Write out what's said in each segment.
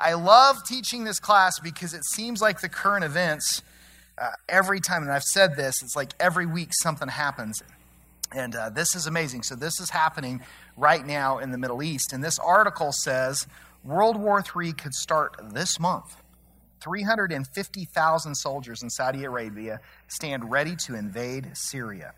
I love teaching this class because it seems like the current events, uh, every time, and I've said this, it's like every week something happens. And uh, this is amazing. So, this is happening right now in the Middle East. And this article says World War III could start this month. 350,000 soldiers in Saudi Arabia stand ready to invade Syria.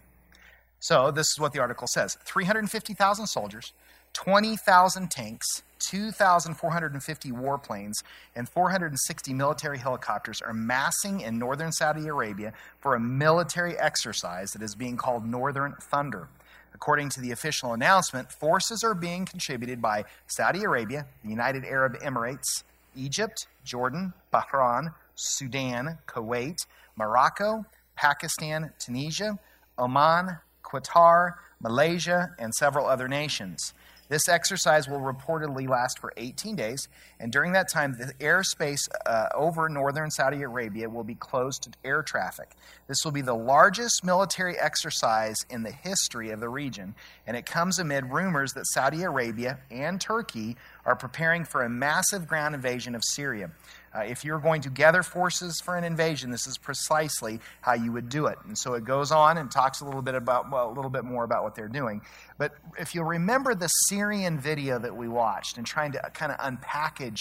So, this is what the article says 350,000 soldiers, 20,000 tanks, 2,450 warplanes, and 460 military helicopters are massing in northern Saudi Arabia for a military exercise that is being called Northern Thunder. According to the official announcement, forces are being contributed by Saudi Arabia, the United Arab Emirates, Egypt, Jordan, Bahrain, Sudan, Kuwait, Morocco, Pakistan, Tunisia, Oman, Qatar, Malaysia, and several other nations. This exercise will reportedly last for 18 days, and during that time, the airspace uh, over northern Saudi Arabia will be closed to air traffic. This will be the largest military exercise in the history of the region, and it comes amid rumors that Saudi Arabia and Turkey are preparing for a massive ground invasion of Syria. Uh, if you're going to gather forces for an invasion, this is precisely how you would do it. And so it goes on and talks a little bit about, well, a little bit more about what they're doing. But if you remember the Syrian video that we watched and trying to kind of unpackage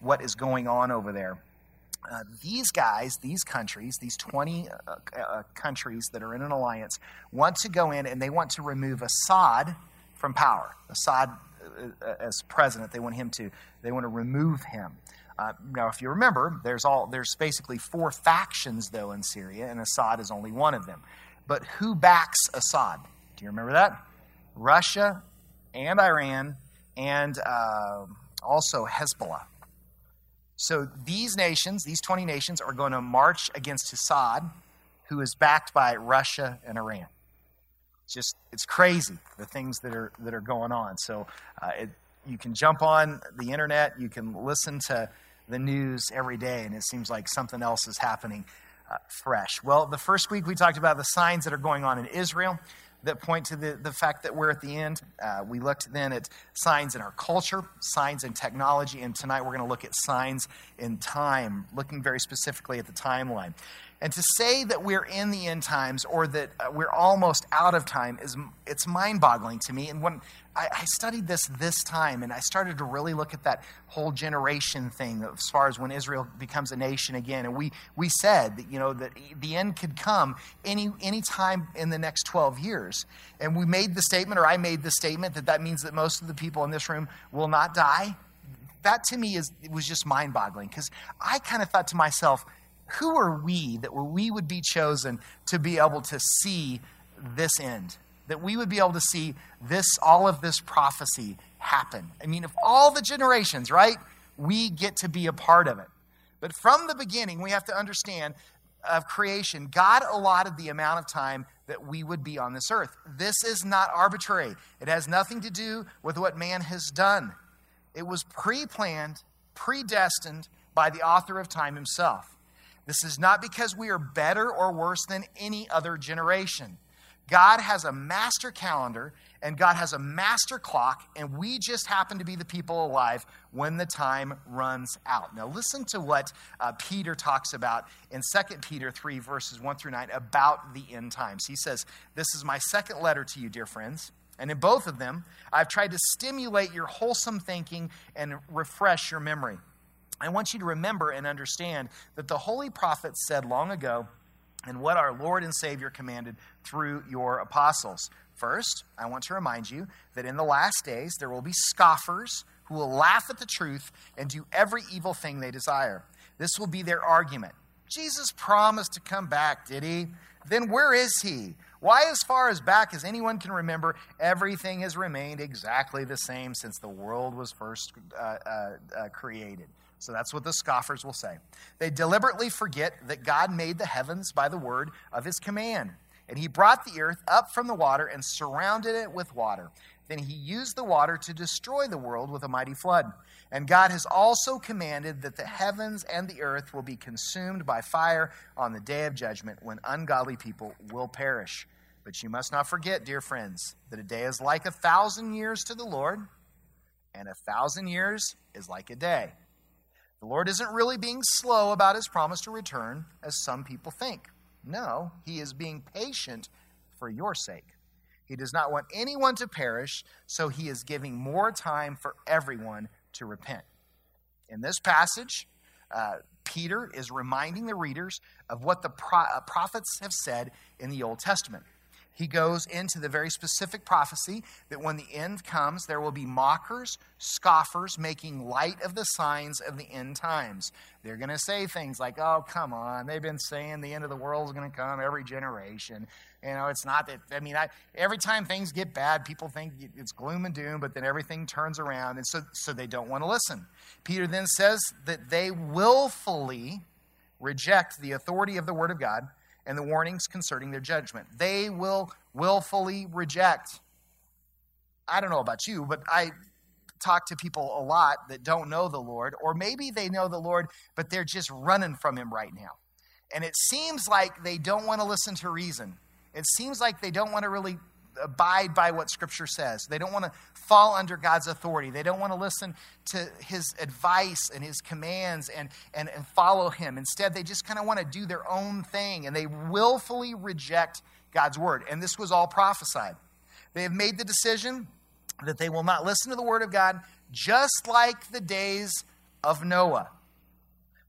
what is going on over there, uh, these guys, these countries, these 20 uh, uh, countries that are in an alliance, want to go in and they want to remove Assad from power. Assad uh, uh, as president, they want him to, they want to remove him. Uh, now, if you remember, there's all there's basically four factions though in Syria, and Assad is only one of them. But who backs Assad? Do you remember that? Russia and Iran, and uh, also Hezbollah. So these nations, these 20 nations, are going to march against Assad, who is backed by Russia and Iran. It's just it's crazy the things that are that are going on. So uh, it, you can jump on the internet, you can listen to the news every day, and it seems like something else is happening uh, fresh. Well, the first week we talked about the signs that are going on in Israel that point to the, the fact that we're at the end. Uh, we looked then at signs in our culture, signs in technology, and tonight we're going to look at signs in time, looking very specifically at the timeline. And to say that we're in the end times or that uh, we're almost out of time is it's mind-boggling to me. And when I, I, studied this this time, and I started to really look at that whole generation thing as far as when Israel becomes a nation again. And we we said that you know that the end could come any any time in the next 12 years. And we made the statement, or I made the statement, that that means that most of the people in this room will not die. That to me is was just mind-boggling because I kind of thought to myself who are we that we would be chosen to be able to see this end? That we would be able to see this, all of this prophecy happen. I mean, of all the generations, right? We get to be a part of it. But from the beginning, we have to understand of creation, God allotted the amount of time that we would be on this earth. This is not arbitrary. It has nothing to do with what man has done. It was pre planned, predestined by the author of time himself. This is not because we are better or worse than any other generation. God has a master calendar and God has a master clock, and we just happen to be the people alive when the time runs out. Now, listen to what uh, Peter talks about in 2 Peter 3, verses 1 through 9, about the end times. He says, This is my second letter to you, dear friends. And in both of them, I've tried to stimulate your wholesome thinking and refresh your memory. I want you to remember and understand that the holy prophets said long ago, and what our Lord and Savior commanded through your apostles. First, I want to remind you that in the last days there will be scoffers who will laugh at the truth and do every evil thing they desire. This will be their argument. Jesus promised to come back, did he? Then where is he? Why, as far as back as anyone can remember, everything has remained exactly the same since the world was first uh, uh, uh, created. So that's what the scoffers will say. They deliberately forget that God made the heavens by the word of his command. And he brought the earth up from the water and surrounded it with water. Then he used the water to destroy the world with a mighty flood. And God has also commanded that the heavens and the earth will be consumed by fire on the day of judgment when ungodly people will perish. But you must not forget, dear friends, that a day is like a thousand years to the Lord, and a thousand years is like a day. The Lord isn't really being slow about his promise to return, as some people think. No, he is being patient for your sake. He does not want anyone to perish, so he is giving more time for everyone to repent. In this passage, uh, Peter is reminding the readers of what the pro- uh, prophets have said in the Old Testament he goes into the very specific prophecy that when the end comes, there will be mockers, scoffers, making light of the signs of the end times. They're going to say things like, oh, come on, they've been saying the end of the world is going to come every generation. You know, it's not that, I mean, I, every time things get bad, people think it's gloom and doom, but then everything turns around, and so, so they don't want to listen. Peter then says that they willfully reject the authority of the Word of God and the warnings concerning their judgment. They will willfully reject. I don't know about you, but I talk to people a lot that don't know the Lord, or maybe they know the Lord, but they're just running from Him right now. And it seems like they don't want to listen to reason. It seems like they don't want to really abide by what Scripture says. They don't want to fall under God's authority. They don't want to listen to His advice and His commands and, and, and follow Him. Instead, they just kind of want to do their own thing and they willfully reject God's word. And this was all prophesied. They have made the decision that they will not listen to the word of God, just like the days of Noah.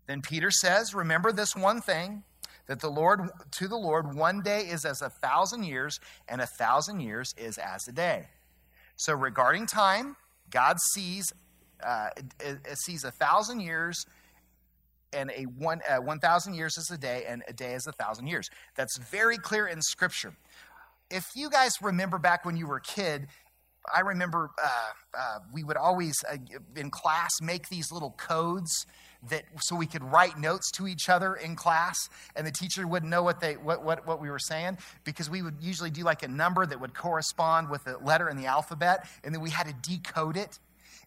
Then Peter says, Remember this one thing that the Lord to the Lord one day is as a thousand years, and a thousand years is as a day. So regarding time, God sees uh, sees a thousand years and a one uh, one thousand years is a day, and a day is a thousand years. That's very clear in Scripture. If you guys remember back when you were a kid, I remember uh, uh, we would always uh, in class make these little codes that so we could write notes to each other in class and the teacher wouldn't know what they what, what, what we were saying because we would usually do like a number that would correspond with a letter in the alphabet and then we had to decode it.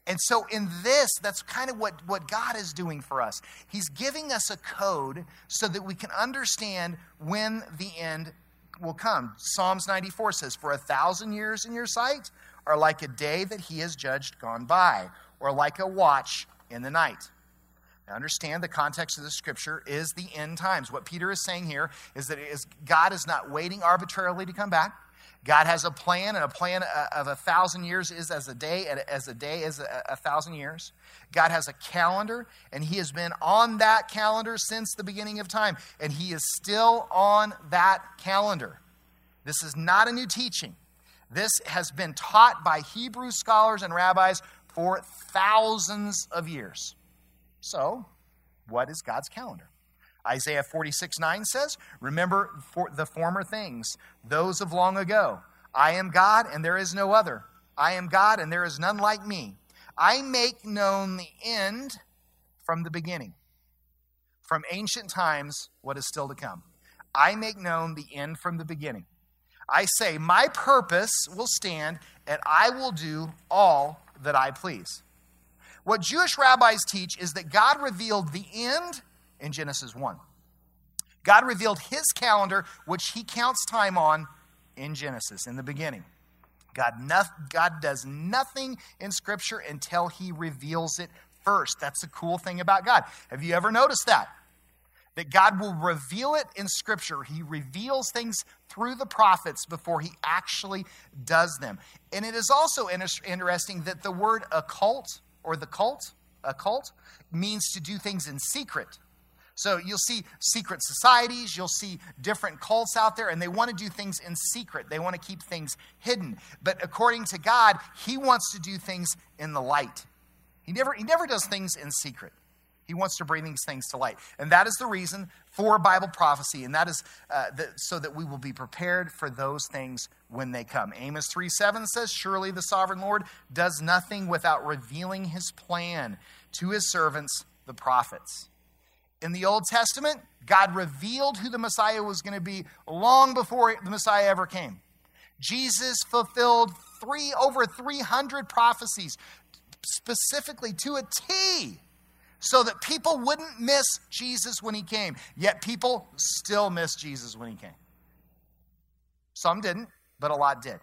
And so in this that's kind of what, what god is doing for us. He's giving us a code so that we can understand when the end will come. Psalms 94 says for a thousand years in your sight are like a day that he has judged gone by or like a watch in the night now understand the context of the scripture is the end times. What Peter is saying here is that is God is not waiting arbitrarily to come back. God has a plan, and a plan uh, of a thousand years is as a day, and as a day is a, a thousand years. God has a calendar, and He has been on that calendar since the beginning of time, and He is still on that calendar. This is not a new teaching. This has been taught by Hebrew scholars and rabbis for thousands of years. So, what is God's calendar? Isaiah 46 9 says, Remember for the former things, those of long ago. I am God, and there is no other. I am God, and there is none like me. I make known the end from the beginning, from ancient times, what is still to come. I make known the end from the beginning. I say, My purpose will stand, and I will do all that I please. What Jewish rabbis teach is that God revealed the end in Genesis 1. God revealed his calendar, which he counts time on in Genesis, in the beginning. God, no, God does nothing in Scripture until he reveals it first. That's the cool thing about God. Have you ever noticed that? That God will reveal it in Scripture. He reveals things through the prophets before he actually does them. And it is also interesting that the word occult or the cult, a cult, means to do things in secret. So you'll see secret societies, you'll see different cults out there, and they want to do things in secret. They want to keep things hidden. But according to God, He wants to do things in the light. He never, he never does things in secret. He wants to bring these things to light. And that is the reason for Bible prophecy, and that is uh, the, so that we will be prepared for those things when they come. Amos 3 7 says, Surely the sovereign Lord does nothing without revealing his plan to his servants, the prophets. In the Old Testament, God revealed who the Messiah was going to be long before the Messiah ever came. Jesus fulfilled three over 300 prophecies specifically to a T so that people wouldn't miss Jesus when he came. Yet people still miss Jesus when he came. Some didn't, but a lot did.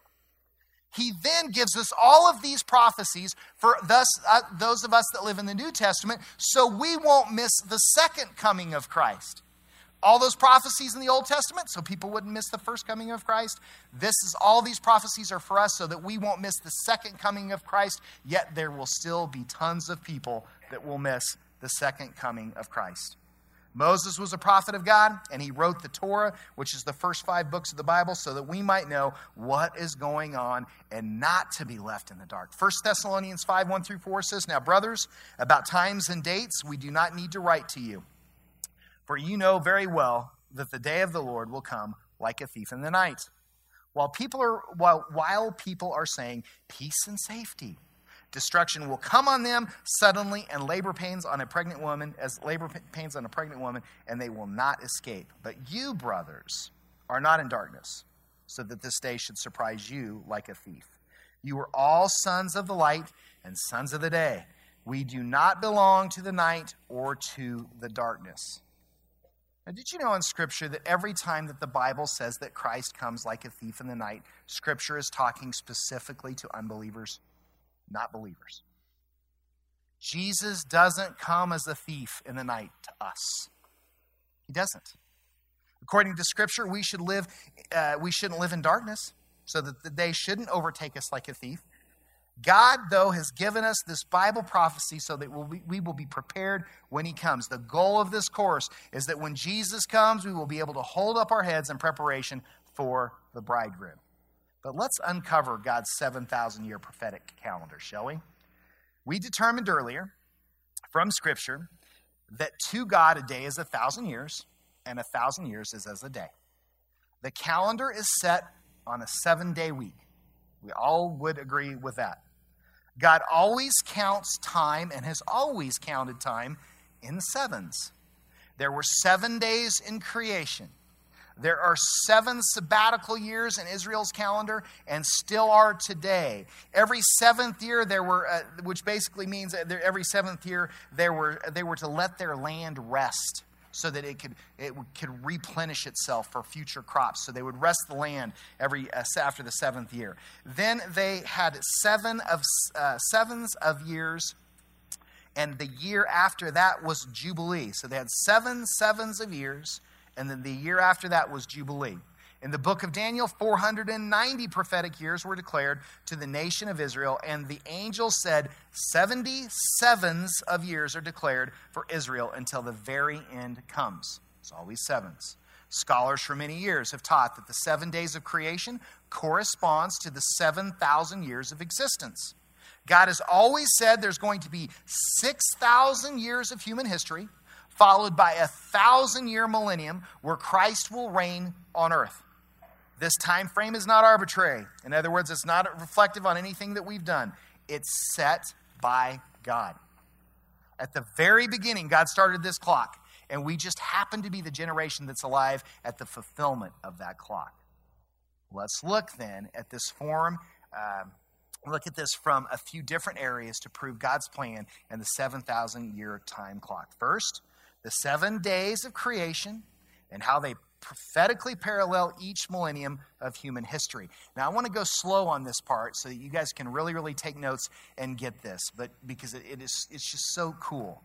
he then gives us all of these prophecies for thus, uh, those of us that live in the New Testament so we won't miss the second coming of Christ. All those prophecies in the Old Testament so people wouldn't miss the first coming of Christ. This is all these prophecies are for us so that we won't miss the second coming of Christ, yet there will still be tons of people that will miss the second coming of Christ. Moses was a prophet of God, and he wrote the Torah, which is the first five books of the Bible, so that we might know what is going on and not to be left in the dark. 1 Thessalonians 5 1 through 4 says, Now, brothers, about times and dates, we do not need to write to you, for you know very well that the day of the Lord will come like a thief in the night. While people are, while, while people are saying peace and safety, Destruction will come on them suddenly, and labor pains on a pregnant woman, as labor pains on a pregnant woman, and they will not escape. But you, brothers, are not in darkness, so that this day should surprise you like a thief. You are all sons of the light and sons of the day. We do not belong to the night or to the darkness. Now, did you know in Scripture that every time that the Bible says that Christ comes like a thief in the night, Scripture is talking specifically to unbelievers? Not believers. Jesus doesn't come as a thief in the night to us. He doesn't. According to Scripture, we should live. Uh, we shouldn't live in darkness, so that the day shouldn't overtake us like a thief. God, though, has given us this Bible prophecy so that we'll be, we will be prepared when He comes. The goal of this course is that when Jesus comes, we will be able to hold up our heads in preparation for the bridegroom. But let's uncover God's 7,000 year prophetic calendar, shall we? We determined earlier from Scripture that to God a day is a thousand years, and a thousand years is as a day. The calendar is set on a seven day week. We all would agree with that. God always counts time and has always counted time in sevens. There were seven days in creation. There are seven sabbatical years in Israel's calendar and still are today. Every seventh year, there were, uh, which basically means that every seventh year they were, they were to let their land rest so that it could, it could replenish itself for future crops. So they would rest the land every uh, after the seventh year. Then they had seven of uh, sevens of years and the year after that was Jubilee. So they had seven sevens of years, and then the year after that was Jubilee. In the book of Daniel, 490 prophetic years were declared to the nation of Israel, and the angel said 77s of years are declared for Israel until the very end comes. It's always sevens. Scholars for many years have taught that the seven days of creation corresponds to the 7,000 years of existence. God has always said there's going to be 6,000 years of human history followed by a thousand year millennium where Christ will reign on earth. This time frame is not arbitrary. In other words, it's not reflective on anything that we've done. It's set by God. At the very beginning, God started this clock, and we just happen to be the generation that's alive at the fulfillment of that clock. Let's look then at this form. Um, look at this from a few different areas to prove God's plan and the 7,000 year time clock. First, the seven days of creation and how they prophetically parallel each millennium of human history. Now, I want to go slow on this part so that you guys can really, really take notes and get this, but because it, is, it's just so cool.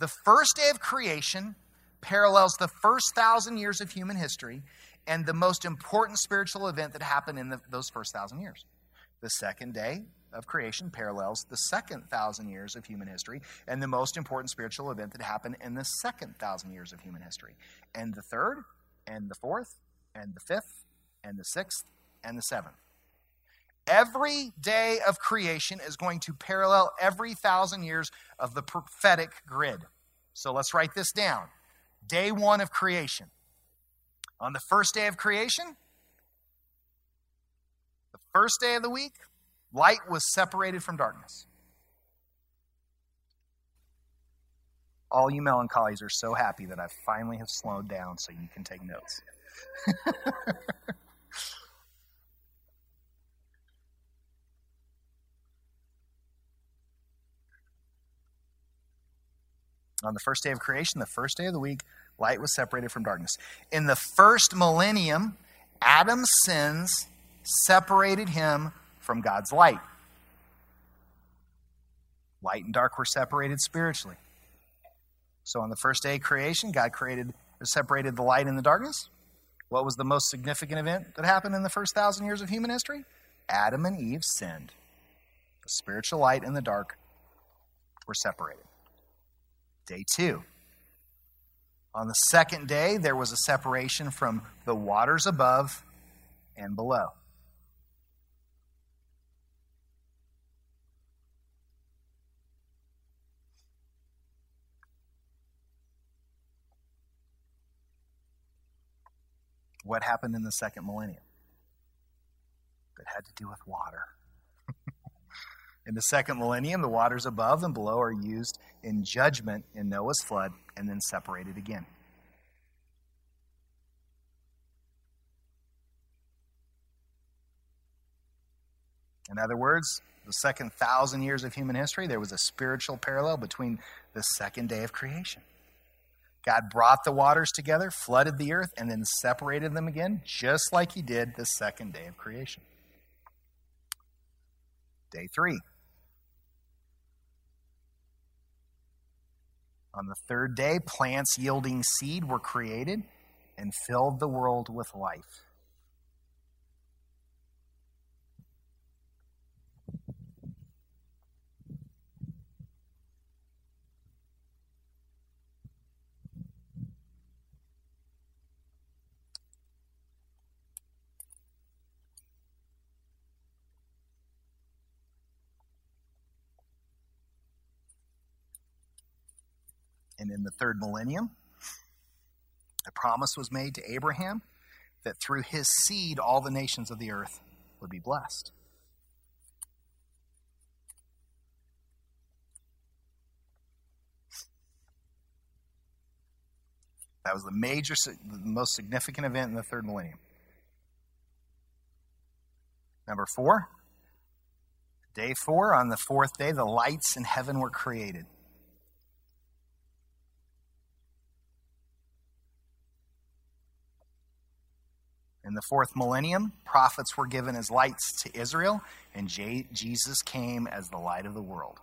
The first day of creation parallels the first thousand years of human history and the most important spiritual event that happened in the, those first thousand years. The second day of creation parallels the second thousand years of human history and the most important spiritual event that happened in the second thousand years of human history. And the third, and the fourth, and the fifth, and the sixth, and the seventh. Every day of creation is going to parallel every thousand years of the prophetic grid. So let's write this down. Day one of creation. On the first day of creation, the first day of the week, Light was separated from darkness. All you melancholies are so happy that I finally have slowed down so you can take notes. On the first day of creation, the first day of the week, light was separated from darkness. In the first millennium, Adam's sins separated him from God's light. Light and dark were separated spiritually. So on the first day of creation, God created separated the light and the darkness. What was the most significant event that happened in the first thousand years of human history? Adam and Eve sinned. The spiritual light and the dark were separated. Day two. On the second day, there was a separation from the waters above and below. What happened in the second millennium? That had to do with water. in the second millennium, the waters above and below are used in judgment in Noah's flood and then separated again. In other words, the second thousand years of human history, there was a spiritual parallel between the second day of creation. God brought the waters together, flooded the earth, and then separated them again, just like he did the second day of creation. Day three. On the third day, plants yielding seed were created and filled the world with life. And in the third millennium, a promise was made to Abraham that through his seed all the nations of the earth would be blessed. That was the major, the most significant event in the third millennium. Number four, day four, on the fourth day, the lights in heaven were created. In the fourth millennium, prophets were given as lights to Israel, and J- Jesus came as the light of the world.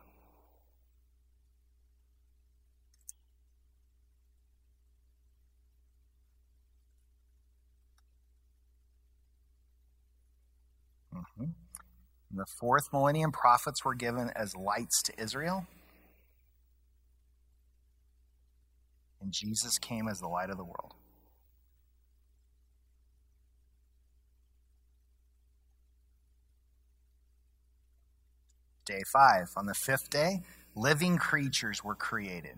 Mm-hmm. In the fourth millennium, prophets were given as lights to Israel, and Jesus came as the light of the world. Day five. On the fifth day, living creatures were created.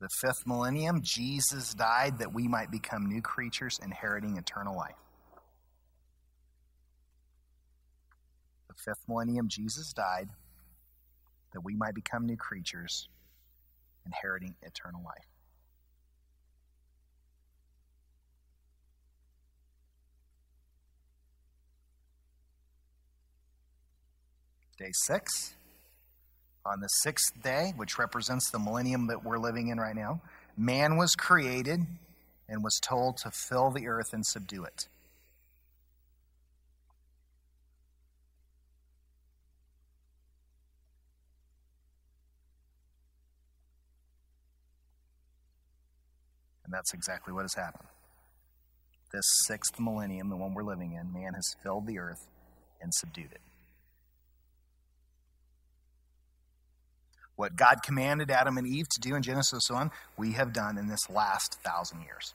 The fifth millennium, Jesus died that we might become new creatures inheriting eternal life. The fifth millennium, Jesus died that we might become new creatures inheriting eternal life. Day six. On the sixth day, which represents the millennium that we're living in right now, man was created and was told to fill the earth and subdue it. And that's exactly what has happened. This sixth millennium, the one we're living in, man has filled the earth and subdued it. What God commanded Adam and Eve to do in Genesis 1, we have done in this last thousand years.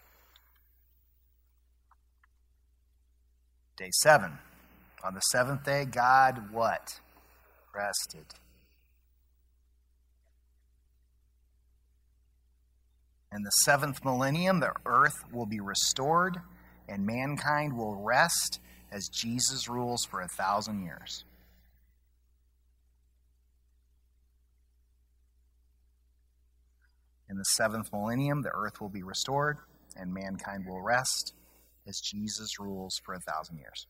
Day seven. On the seventh day, God what? Rested. In the seventh millennium, the earth will be restored and mankind will rest as Jesus rules for a thousand years. In the seventh millennium, the earth will be restored and mankind will rest as Jesus rules for a thousand years.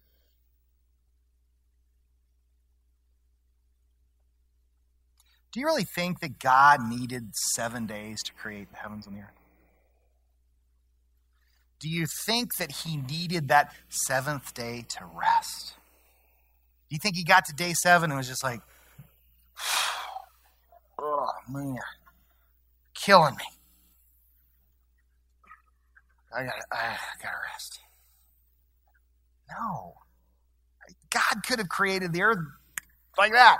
Do you really think that God needed seven days to create the heavens and the earth? Do you think that he needed that seventh day to rest? Do you think he got to day seven and was just like, oh man, killing me. I gotta, I gotta rest. No. God could have created the earth like that.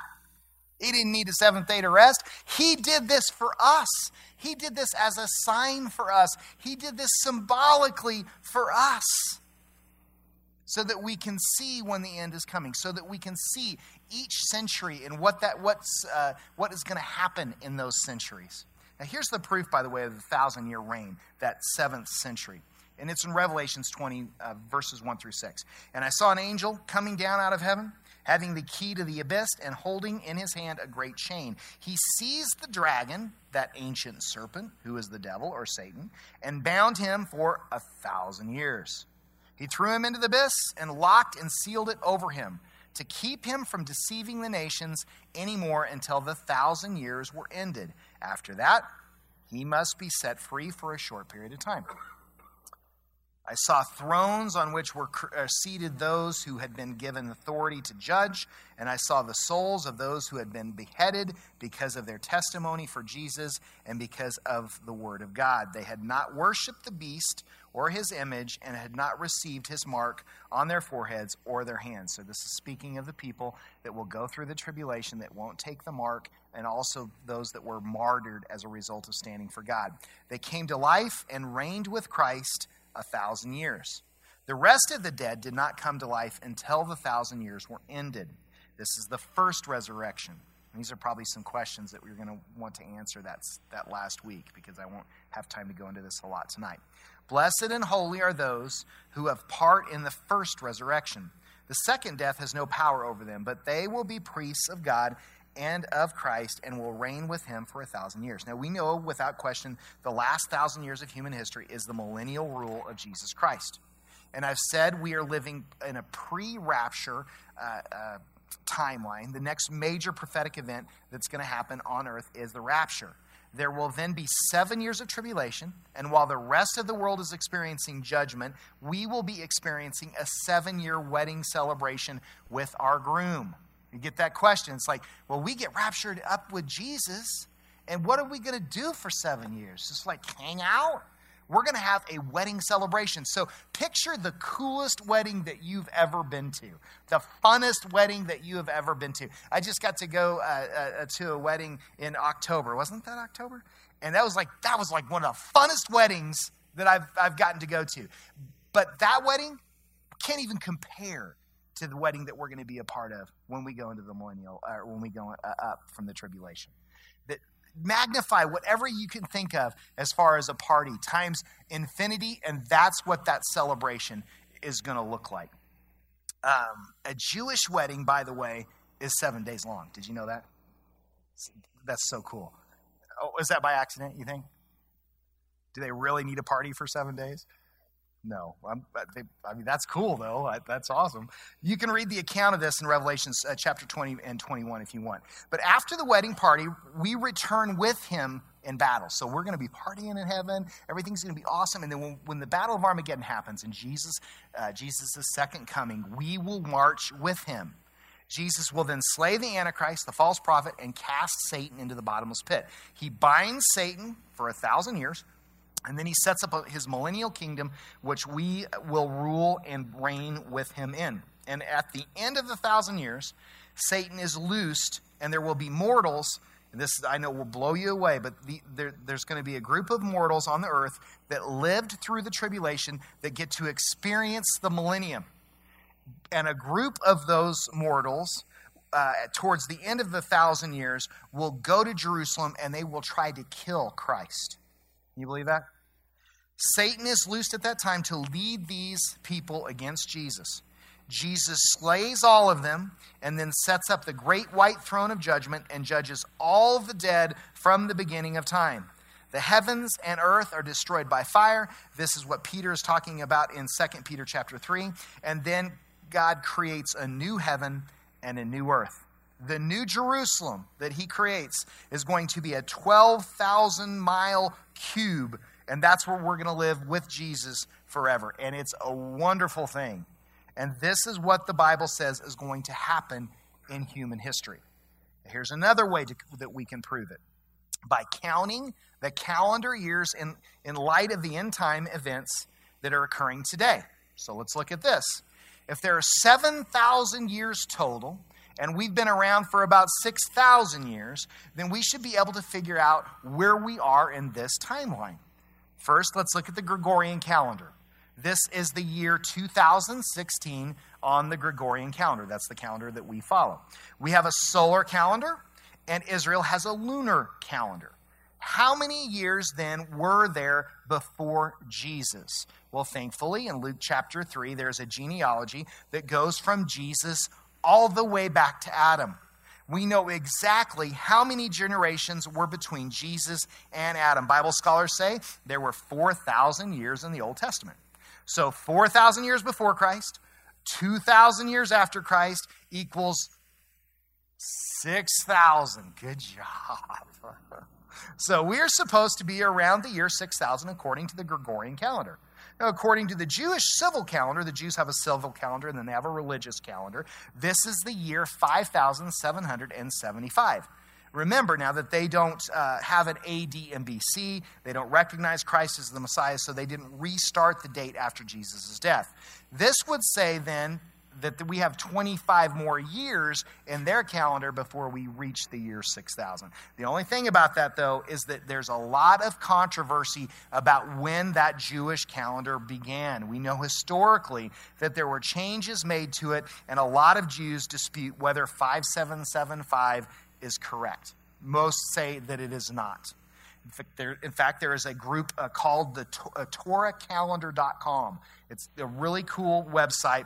He didn't need a seventh day to rest. He did this for us. He did this as a sign for us. He did this symbolically for us so that we can see when the end is coming, so that we can see each century and what, that, what's, uh, what is going to happen in those centuries. Now, here's the proof, by the way, of the thousand year reign, that seventh century. And it's in Revelations 20, uh, verses 1 through 6. And I saw an angel coming down out of heaven having the key to the abyss and holding in his hand a great chain. He seized the dragon, that ancient serpent, who is the devil or Satan, and bound him for a thousand years. He threw him into the abyss and locked and sealed it over him to keep him from deceiving the nations anymore until the thousand years were ended. After that, he must be set free for a short period of time. I saw thrones on which were uh, seated those who had been given authority to judge, and I saw the souls of those who had been beheaded because of their testimony for Jesus and because of the word of God. They had not worshiped the beast or his image and had not received his mark on their foreheads or their hands. So, this is speaking of the people that will go through the tribulation, that won't take the mark, and also those that were martyred as a result of standing for God. They came to life and reigned with Christ a thousand years. The rest of the dead did not come to life until the thousand years were ended. This is the first resurrection. these are probably some questions that we're going to want to answer that, that last week because I won't have time to go into this a lot tonight. Blessed and holy are those who have part in the first resurrection. The second death has no power over them, but they will be priests of God and of Christ and will reign with him for a thousand years. Now, we know without question the last thousand years of human history is the millennial rule of Jesus Christ. And I've said we are living in a pre rapture uh, uh, timeline. The next major prophetic event that's going to happen on earth is the rapture. There will then be seven years of tribulation, and while the rest of the world is experiencing judgment, we will be experiencing a seven year wedding celebration with our groom. You get that question. It's like, well, we get raptured up with Jesus, and what are we going to do for seven years? Just like hang out? We're going to have a wedding celebration. So picture the coolest wedding that you've ever been to, the funnest wedding that you have ever been to. I just got to go uh, uh, to a wedding in October. Wasn't that October? And that was like that was like one of the funnest weddings that I've I've gotten to go to. But that wedding can't even compare to the wedding that we're going to be a part of when we go into the millennial, or when we go uh, up from the tribulation. That magnify whatever you can think of as far as a party times infinity, and that's what that celebration is going to look like. Um, a Jewish wedding, by the way, is seven days long. Did you know that? That's so cool. Oh, was that by accident, you think? Do they really need a party for seven days? No, I'm, i mean that's cool though. I, that's awesome. You can read the account of this in Revelation uh, chapter 20 and 21 if you want. But after the wedding party, we return with him in battle. So we're going to be partying in heaven. Everything's going to be awesome. And then when, when the battle of Armageddon happens and Jesus, uh, Jesus' second coming, we will march with him. Jesus will then slay the Antichrist, the false prophet, and cast Satan into the bottomless pit. He binds Satan for a thousand years and then he sets up his millennial kingdom, which we will rule and reign with him in. And at the end of the thousand years, Satan is loosed, and there will be mortals. And this I know will blow you away, but the, there, there's going to be a group of mortals on the earth that lived through the tribulation that get to experience the millennium. And a group of those mortals uh, towards the end of the thousand years will go to Jerusalem and they will try to kill Christ. You believe that? Satan is loosed at that time to lead these people against Jesus. Jesus slays all of them and then sets up the great white throne of judgment and judges all the dead from the beginning of time. The heavens and earth are destroyed by fire. This is what Peter is talking about in 2 Peter chapter 3. And then God creates a new heaven and a new earth. The new Jerusalem that he creates is going to be a 12,000 mile cube, and that's where we're going to live with Jesus forever. And it's a wonderful thing. And this is what the Bible says is going to happen in human history. Here's another way to, that we can prove it by counting the calendar years in, in light of the end time events that are occurring today. So let's look at this. If there are 7,000 years total, and we've been around for about 6,000 years, then we should be able to figure out where we are in this timeline. First, let's look at the Gregorian calendar. This is the year 2016 on the Gregorian calendar. That's the calendar that we follow. We have a solar calendar, and Israel has a lunar calendar. How many years then were there before Jesus? Well, thankfully, in Luke chapter 3, there's a genealogy that goes from Jesus all the way back to Adam. We know exactly how many generations were between Jesus and Adam. Bible scholars say there were 4,000 years in the Old Testament. So 4,000 years before Christ, 2,000 years after Christ equals 6,000. Good job. so we're supposed to be around the year 6,000 according to the Gregorian calendar. According to the Jewish civil calendar, the Jews have a civil calendar and then they have a religious calendar. This is the year 5775. Remember now that they don't uh, have an AD and BC, they don't recognize Christ as the Messiah, so they didn't restart the date after Jesus' death. This would say then that we have 25 more years in their calendar before we reach the year 6000. The only thing about that, though, is that there's a lot of controversy about when that Jewish calendar began. We know historically that there were changes made to it, and a lot of Jews dispute whether 5775 is correct. Most say that it is not. In fact, there, in fact, there is a group uh, called the uh, TorahCalendar.com. It's a really cool website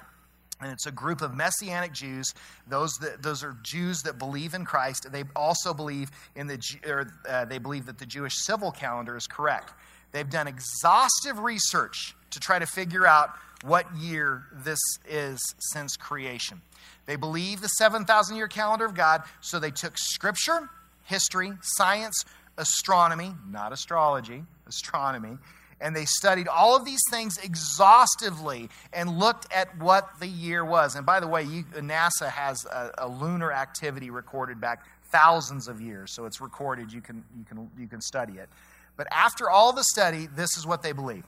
and it's a group of messianic Jews. Those that, those are Jews that believe in Christ. They also believe in the or, uh, they believe that the Jewish civil calendar is correct. They've done exhaustive research to try to figure out what year this is since creation. They believe the 7,000 year calendar of God, so they took scripture, history, science, astronomy, not astrology, astronomy, and they studied all of these things exhaustively and looked at what the year was. And by the way, you, NASA has a, a, lunar activity recorded back thousands of years, so it's recorded. You can, you, can, you can study it. But after all the study, this is what they believe.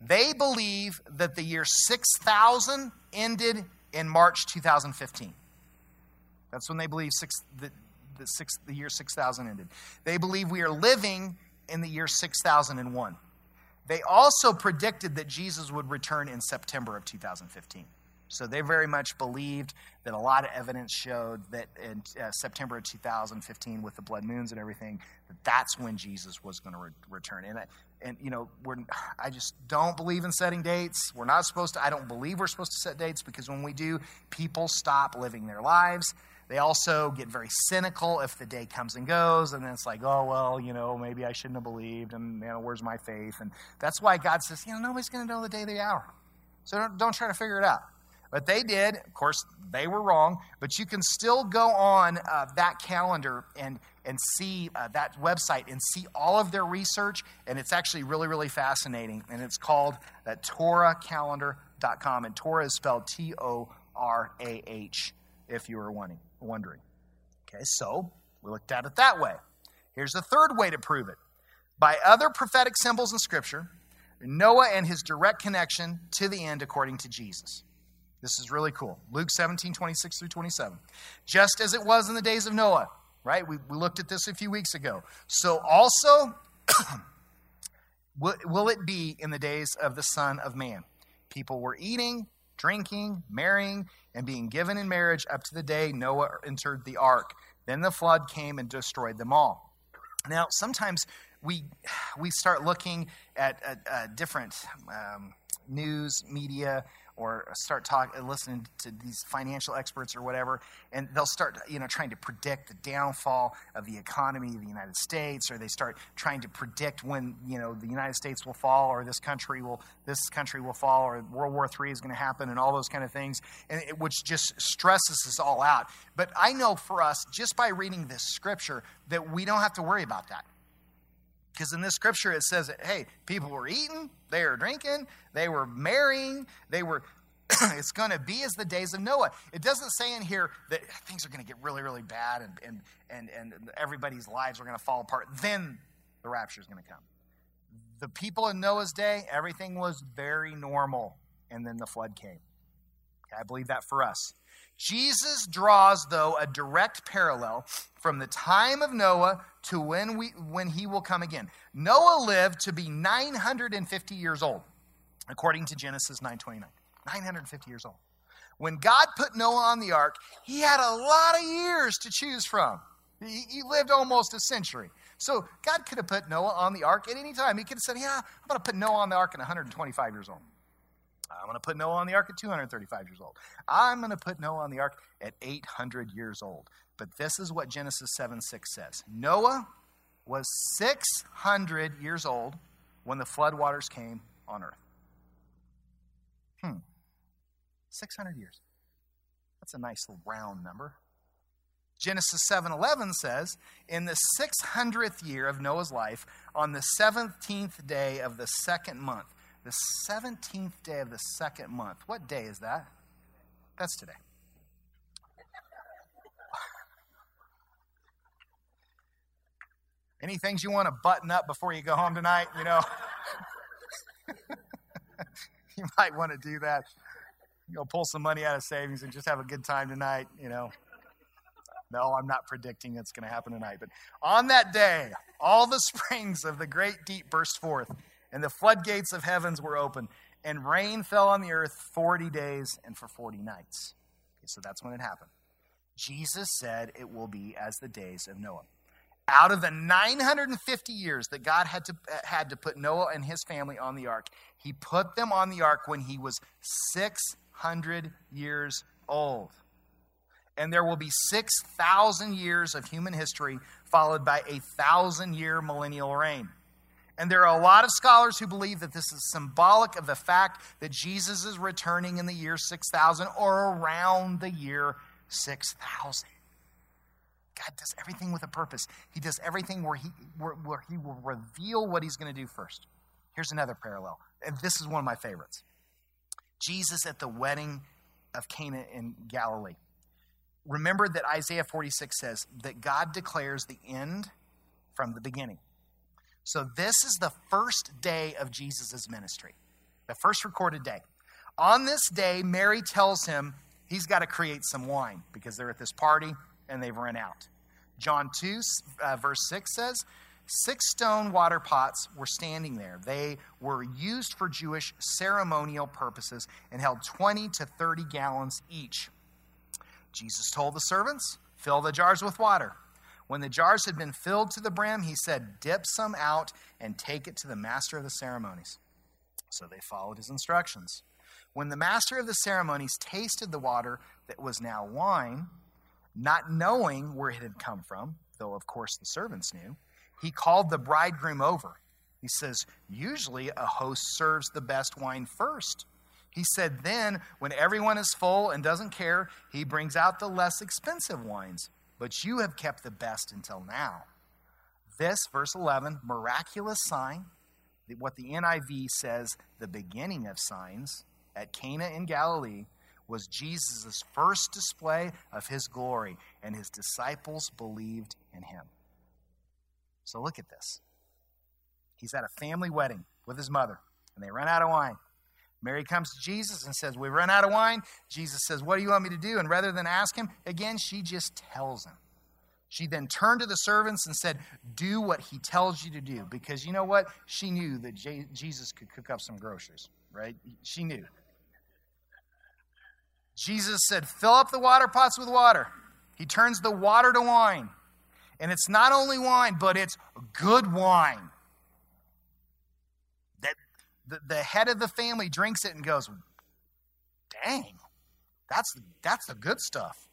They believe that the year 6000 ended in March 2015. That's when they believe six, the, the, six, the year 6000 ended. They believe we are living in the year 6001. They also predicted that Jesus would return in September of 2015. So they very much believed that a lot of evidence showed that in uh, September of 2015, with the blood moons and everything, that that's when Jesus was going to re- return. And, and you know, we're, I just don't believe in setting dates. We're not supposed to. I don't believe we're supposed to set dates because when we do, people stop living their lives. They also get very cynical if the day comes and goes, and then it's like, oh, well, you know, maybe I shouldn't have believed, and, you know, where's my faith? And that's why God says, you know, nobody's going to know the day, the hour. So don't, don't try to figure it out. But they did. Of course, they were wrong. But you can still go on uh, that calendar and, and see uh, that website and see all of their research. And it's actually really, really fascinating. And it's called uh, TorahCalendar.com. And Torah is spelled T O R A H, if you were wanting wondering. Okay, so we looked at it that way. Here's the third way to prove it by other prophetic symbols in Scripture, Noah and his direct connection to the end according to Jesus. This is really cool. Luke 17, 26 through 27. Just as it was in the days of Noah, right? We, we looked at this a few weeks ago. So also will, will it be in the days of the Son of Man. People were eating, drinking, marrying, and being given in marriage up to the day Noah entered the ark. Then the flood came and destroyed them all. Now, sometimes we, we start looking at, at, different um, news, media, or start talking, uh, listening to these financial experts or whatever, and they'll start, you know, trying to predict the downfall of the economy of the United States, or they start trying to predict when, you know, the United States will fall, or this country will, this country will fall, or World War III is going to happen, and all those kind of things, and it, which just stresses us all out. But I know for us, just by reading this scripture, that we don't have to worry about that. Because in this scripture it says that, hey, people were eating, they were drinking, they were marrying, they were. it's going to be as the days of Noah. It doesn't say in here that things are going to get really, really bad and, and, and, and everybody's lives are going to fall apart. Then the rapture is going to come. The people in Noah's day, everything was very normal. And then the flood came. I believe that for us. Jesus draws, though, a direct parallel from the time of Noah to when, we, when he will come again. Noah lived to be 950 years old, according to Genesis 9.29. 950 years old. When God put Noah on the ark, he had a lot of years to choose from. He, he lived almost a century. So God could have put Noah on the ark at any time. He could have said, Yeah, I'm going to put Noah on the ark at 125 years old. I'm going to put Noah on the ark at 235 years old. I'm going to put Noah on the ark at 800 years old. But this is what Genesis 7 6 says Noah was 600 years old when the floodwaters came on earth. Hmm. 600 years. That's a nice round number. Genesis 7:11 says, "In the 600th year of Noah's life, on the 17th day of the second month, the 17th day of the second month. What day is that? That's today. Any things you want to button up before you go home tonight, you know? you might want to do that. You know, pull some money out of savings and just have a good time tonight, you know. No, I'm not predicting it's going to happen tonight. But on that day, all the springs of the great deep burst forth and the floodgates of heavens were open, and rain fell on the earth 40 days and for 40 nights. Okay, so that's when it happened. Jesus said it will be as the days of Noah. Out of the 950 years that God had to, had to put Noah and his family on the ark, he put them on the ark when he was 600 years old. And there will be 6,000 years of human history, followed by a thousand year millennial reign. And there are a lot of scholars who believe that this is symbolic of the fact that Jesus is returning in the year 6000 or around the year 6000. God does everything with a purpose. He does everything where he, where, where he will reveal what he's going to do first. Here's another parallel, and this is one of my favorites Jesus at the wedding of Cana in Galilee. Remember that Isaiah 46 says that God declares the end from the beginning. So, this is the first day of Jesus' ministry, the first recorded day. On this day, Mary tells him he's got to create some wine because they're at this party and they've run out. John 2, uh, verse 6 says, Six stone water pots were standing there. They were used for Jewish ceremonial purposes and held 20 to 30 gallons each. Jesus told the servants, Fill the jars with water. When the jars had been filled to the brim, he said, Dip some out and take it to the master of the ceremonies. So they followed his instructions. When the master of the ceremonies tasted the water that was now wine, not knowing where it had come from, though of course the servants knew, he called the bridegroom over. He says, Usually a host serves the best wine first. He said, Then, when everyone is full and doesn't care, he brings out the less expensive wines but you have kept the best until now. This, verse 11, miraculous sign, what the NIV says, the beginning of signs at Cana in Galilee, was Jesus' first display of his glory, and his disciples believed in him. So look at this. He's at a family wedding with his mother, and they run out of wine. Mary comes to Jesus and says, We've run out of wine. Jesus says, What do you want me to do? And rather than ask him, again, she just tells him. She then turned to the servants and said, Do what he tells you to do. Because you know what? She knew that J- Jesus could cook up some groceries, right? She knew. Jesus said, Fill up the water pots with water. He turns the water to wine. And it's not only wine, but it's good wine the, the head of the family drinks it and goes, Dang, that's, that's the good stuff.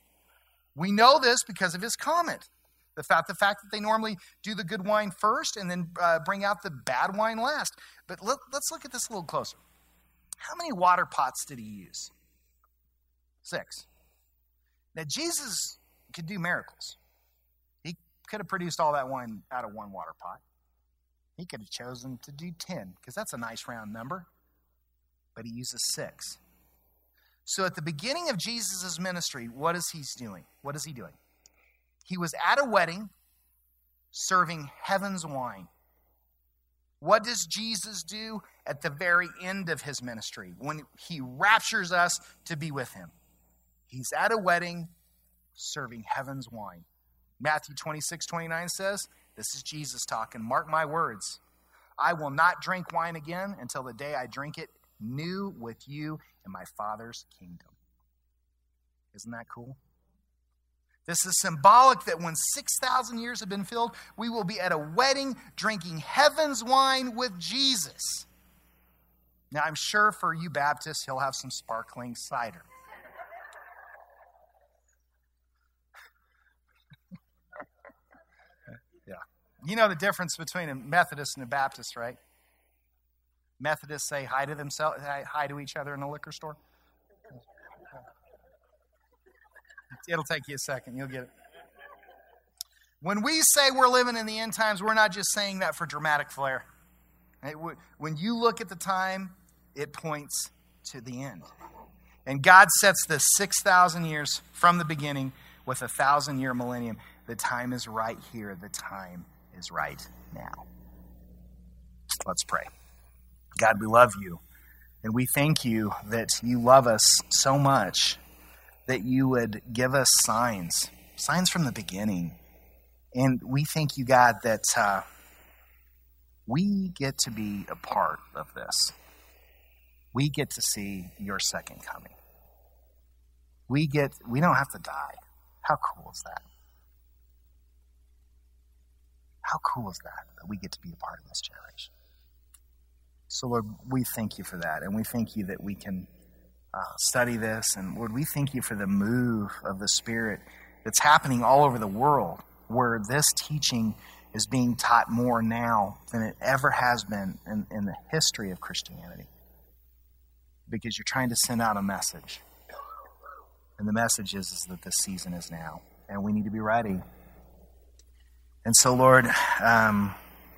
We know this because of his comment. The fact, the fact that they normally do the good wine first and then uh, bring out the bad wine last. But let, let's look at this a little closer. How many water pots did he use? Six. Now, Jesus could do miracles. He could have produced all that wine out of one water pot. He could have chosen to do 10, because that's a nice round number. But he uses six. So at the beginning of Jesus' ministry, what is he doing? What is he doing? He was at a wedding serving heaven's wine. What does Jesus do at the very end of his ministry when he raptures us to be with him? He's at a wedding serving heaven's wine. Matthew 26, 29 says, This is Jesus talking. Mark my words. I will not drink wine again until the day I drink it new with you in my Father's kingdom. Isn't that cool? This is symbolic that when 6,000 years have been filled, we will be at a wedding drinking heaven's wine with Jesus. Now, I'm sure for you Baptists, he'll have some sparkling cider. yeah. You know the difference between a Methodist and a Baptist, right? Methodists say hi to themselves, hi to each other in a liquor store. It'll take you a second. You'll get it. When we say we're living in the end times, we're not just saying that for dramatic flair. When you look at the time, it points to the end. And God sets the 6,000 years from the beginning with a thousand year millennium. The time is right here. The time is right now. Let's pray. God, we love you. And we thank you that you love us so much that you would give us signs, signs from the beginning. And we thank you, God, that uh, we get to be a part of this. We get to see your second coming. We get, we don't have to die. How cool is that? How cool is that that we get to be a part of this generation? So, Lord, we thank you for that. And we thank you that we can uh, study this. And Lord, we thank you for the move of the Spirit that's happening all over the world, where this teaching is being taught more now than it ever has been in, in the history of Christianity. Because you're trying to send out a message. And the message is, is that this season is now, and we need to be ready. And so, Lord, um,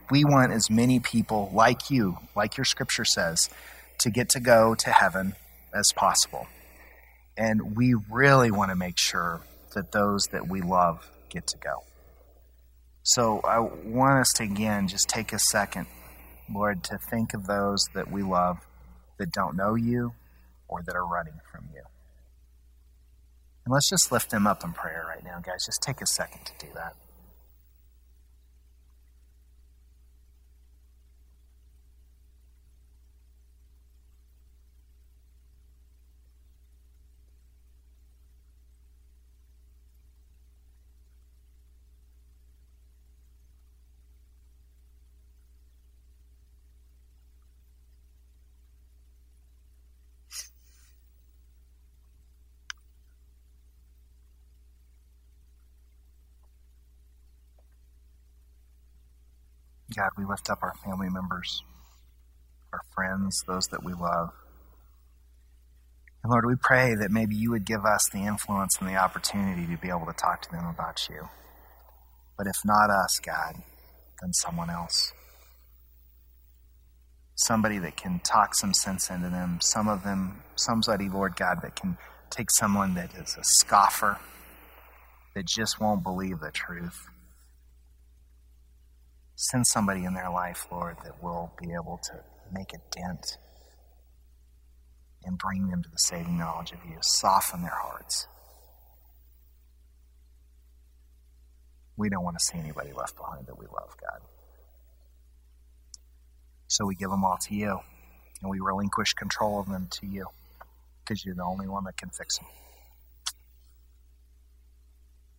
we want as many people like you, like your scripture says, to get to go to heaven as possible. And we really want to make sure that those that we love get to go. So I want us to again just take a second, Lord, to think of those that we love that don't know you or that are running from you. And let's just lift them up in prayer right now, guys. Just take a second to do that. God, we lift up our family members, our friends, those that we love. And Lord, we pray that maybe you would give us the influence and the opportunity to be able to talk to them about you. But if not us, God, then someone else. Somebody that can talk some sense into them. Some of them, somebody, Lord God, that can take someone that is a scoffer, that just won't believe the truth Send somebody in their life, Lord, that will be able to make a dent and bring them to the saving knowledge of you. Soften their hearts. We don't want to see anybody left behind that we love, God. So we give them all to you, and we relinquish control of them to you because you're the only one that can fix them.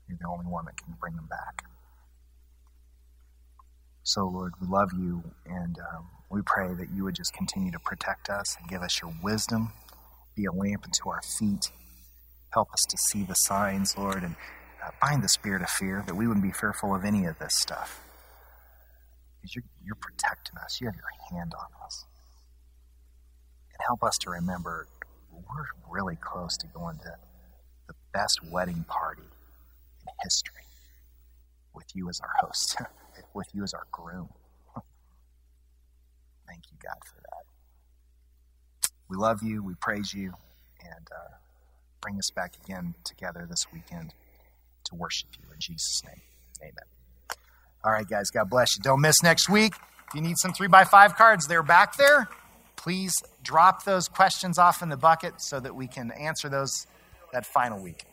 You're the only one that can bring them back. So, Lord, we love you, and um, we pray that you would just continue to protect us and give us your wisdom, be a lamp unto our feet. Help us to see the signs, Lord, and uh, bind the spirit of fear that we wouldn't be fearful of any of this stuff. Because you're, you're protecting us, you have your hand on us. And help us to remember we're really close to going to the best wedding party in history with you as our host, with you as our groom. Thank you, God, for that. We love you, we praise you, and uh, bring us back again together this weekend to worship you. In Jesus' name, amen. All right, guys, God bless you. Don't miss next week. If you need some three by five cards, they're back there. Please drop those questions off in the bucket so that we can answer those that final week.